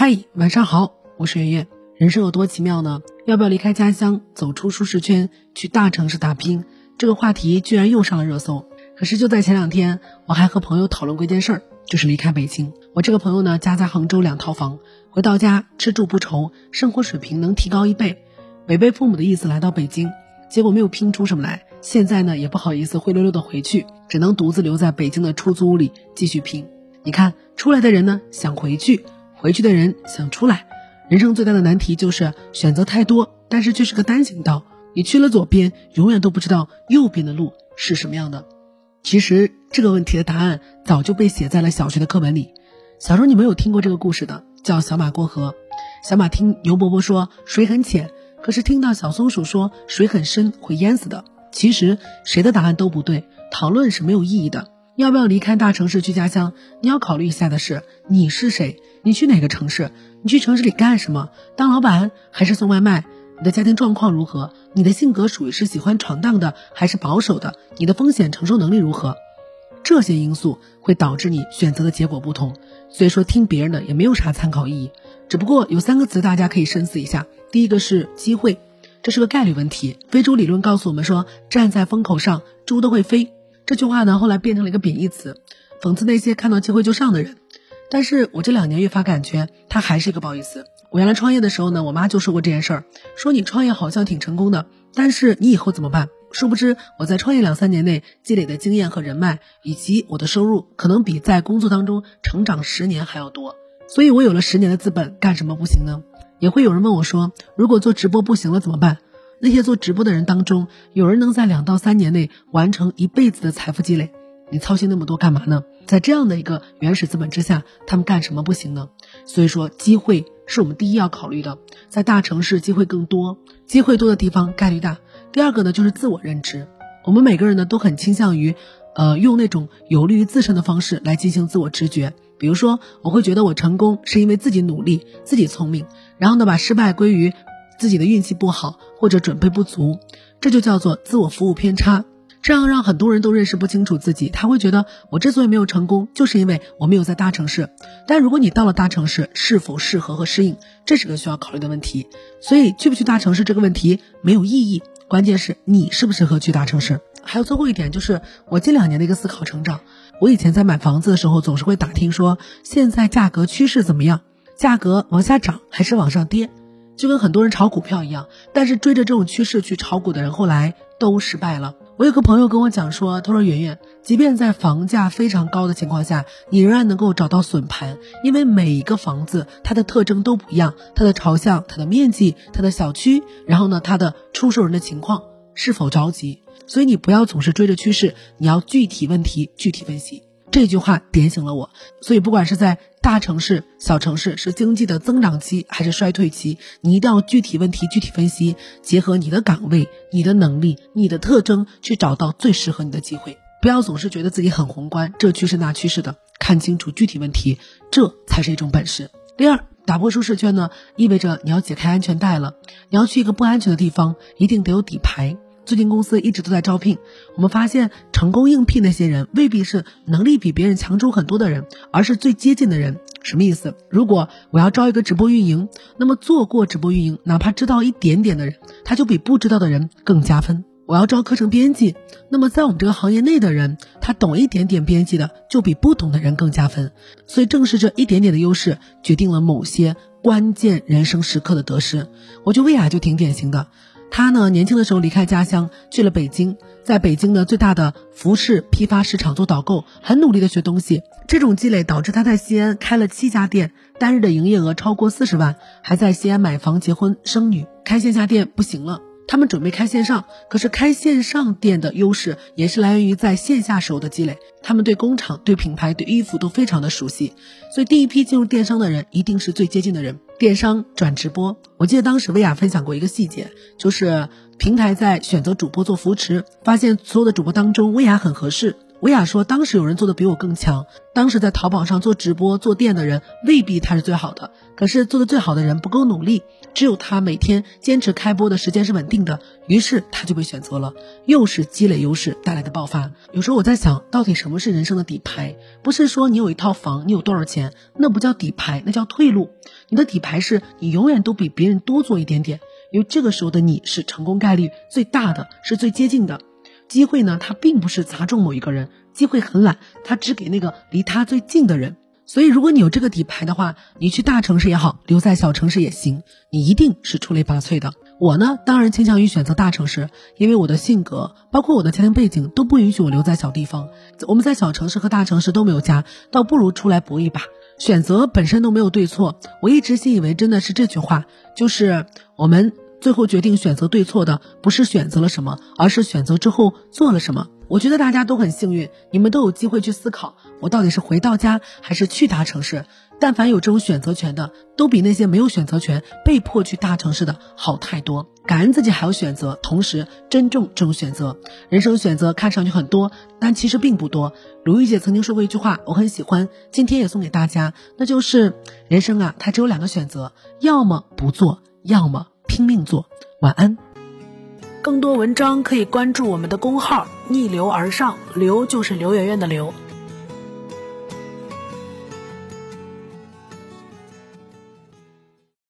嗨，晚上好，我是圆圆。人生有多奇妙呢？要不要离开家乡，走出舒适圈，去大城市打拼？这个话题居然又上了热搜。可是就在前两天，我还和朋友讨论过一件事儿，就是离开北京。我这个朋友呢，家在杭州两套房，回到家吃住不愁，生活水平能提高一倍。违背父母的意思来到北京，结果没有拼出什么来。现在呢，也不好意思灰溜溜的回去，只能独自留在北京的出租屋里继续拼。你看，出来的人呢想回去。回去的人想出来，人生最大的难题就是选择太多，但是却是个单行道。你去了左边，永远都不知道右边的路是什么样的。其实这个问题的答案早就被写在了小学的课本里。小时候你没有听过这个故事的，叫小马过河。小马听牛伯伯说水很浅，可是听到小松鼠说水很深会淹死的。其实谁的答案都不对，讨论是没有意义的。要不要离开大城市去家乡？你要考虑一下的是你是谁。你去哪个城市？你去城市里干什么？当老板还是送外卖？你的家庭状况如何？你的性格属于是喜欢闯荡的还是保守的？你的风险承受能力如何？这些因素会导致你选择的结果不同。所以说听别人的也没有啥参考意义。只不过有三个词大家可以深思一下。第一个是机会，这是个概率问题。非洲理论告诉我们说，站在风口上，猪都会飞。这句话呢后来变成了一个贬义词，讽刺那些看到机会就上的人。但是我这两年越发感觉，他还是一个褒义词。我原来创业的时候呢，我妈就说过这件事儿，说你创业好像挺成功的，但是你以后怎么办？殊不知我在创业两三年内积累的经验和人脉，以及我的收入，可能比在工作当中成长十年还要多。所以我有了十年的资本，干什么不行呢？也会有人问我说，如果做直播不行了怎么办？那些做直播的人当中，有人能在两到三年内完成一辈子的财富积累。你操心那么多干嘛呢？在这样的一个原始资本之下，他们干什么不行呢？所以说，机会是我们第一要考虑的。在大城市，机会更多，机会多的地方概率大。第二个呢，就是自我认知。我们每个人呢，都很倾向于，呃，用那种有利于自身的方式来进行自我直觉。比如说，我会觉得我成功是因为自己努力、自己聪明，然后呢，把失败归于自己的运气不好或者准备不足，这就叫做自我服务偏差。这样让很多人都认识不清楚自己，他会觉得我之所以没有成功，就是因为我没有在大城市。但如果你到了大城市，是否适合和适应，这是个需要考虑的问题。所以去不去大城市这个问题没有意义，关键是你适不适合去大城市。还有最后一点就是我近两年的一个思考成长。我以前在买房子的时候，总是会打听说现在价格趋势怎么样，价格往下涨还是往上跌，就跟很多人炒股票一样。但是追着这种趋势去炒股的人，后来都失败了。我有个朋友跟我讲说，他说圆圆，即便在房价非常高的情况下，你仍然能够找到笋盘，因为每一个房子它的特征都不一样，它的朝向、它的面积、它的小区，然后呢，它的出售人的情况是否着急，所以你不要总是追着趋势，你要具体问题具体分析。这句话点醒了我，所以不管是在大城市、小城市，是经济的增长期还是衰退期，你一定要具体问题具体分析，结合你的岗位、你的能力、你的特征，去找到最适合你的机会。不要总是觉得自己很宏观，这趋势那趋势的，看清楚具体问题，这才是一种本事。第二，打破舒适圈呢，意味着你要解开安全带了，你要去一个不安全的地方，一定得有底牌。最近公司一直都在招聘，我们发现成功应聘那些人未必是能力比别人强出很多的人，而是最接近的人。什么意思？如果我要招一个直播运营，那么做过直播运营，哪怕知道一点点的人，他就比不知道的人更加分。我要招课程编辑，那么在我们这个行业内的人，他懂一点点编辑的，就比不懂的人更加分。所以正是这一点点的优势，决定了某些关键人生时刻的得失。我觉得薇娅就挺典型的。他呢，年轻的时候离开家乡去了北京，在北京的最大的服饰批发市场做导购，很努力的学东西。这种积累导致他在西安开了七家店，单日的营业额超过四十万，还在西安买房、结婚、生女。开线下店不行了。他们准备开线上，可是开线上店的优势也是来源于在线下时候的积累。他们对工厂、对品牌、对衣服都非常的熟悉，所以第一批进入电商的人一定是最接近的人。电商转直播，我记得当时薇娅分享过一个细节，就是平台在选择主播做扶持，发现所有的主播当中，薇娅很合适。薇娅说，当时有人做的比我更强。当时在淘宝上做直播、做店的人未必他是最好的，可是做的最好的人不够努力，只有他每天坚持开播的时间是稳定的，于是他就被选择了。又是积累优势带来的爆发。有时候我在想，到底什么是人生的底牌？不是说你有一套房，你有多少钱，那不叫底牌，那叫退路。你的底牌是你永远都比别人多做一点点，因为这个时候的你是成功概率最大的，是最接近的。机会呢，它并不是砸中某一个人，机会很懒，它只给那个离他最近的人。所以，如果你有这个底牌的话，你去大城市也好，留在小城市也行，你一定是出类拔萃的。我呢，当然倾向于选择大城市，因为我的性格，包括我的家庭背景，都不允许我留在小地方。我们在小城市和大城市都没有家，倒不如出来搏一把。选择本身都没有对错，我一直信以为真的是这句话，就是我们最后决定选择对错的，不是选择了什么，而是选择之后做了什么。我觉得大家都很幸运，你们都有机会去思考，我到底是回到家还是去大城市。但凡有这种选择权的，都比那些没有选择权、被迫去大城市的好太多。感恩自己还有选择，同时珍重这种选择。人生选择看上去很多，但其实并不多。鲁豫姐曾经说过一句话，我很喜欢，今天也送给大家，那就是人生啊，它只有两个选择，要么不做，要么拼命做。晚安。更多文章可以关注我们的公号“逆流而上”，流就是刘媛媛的刘。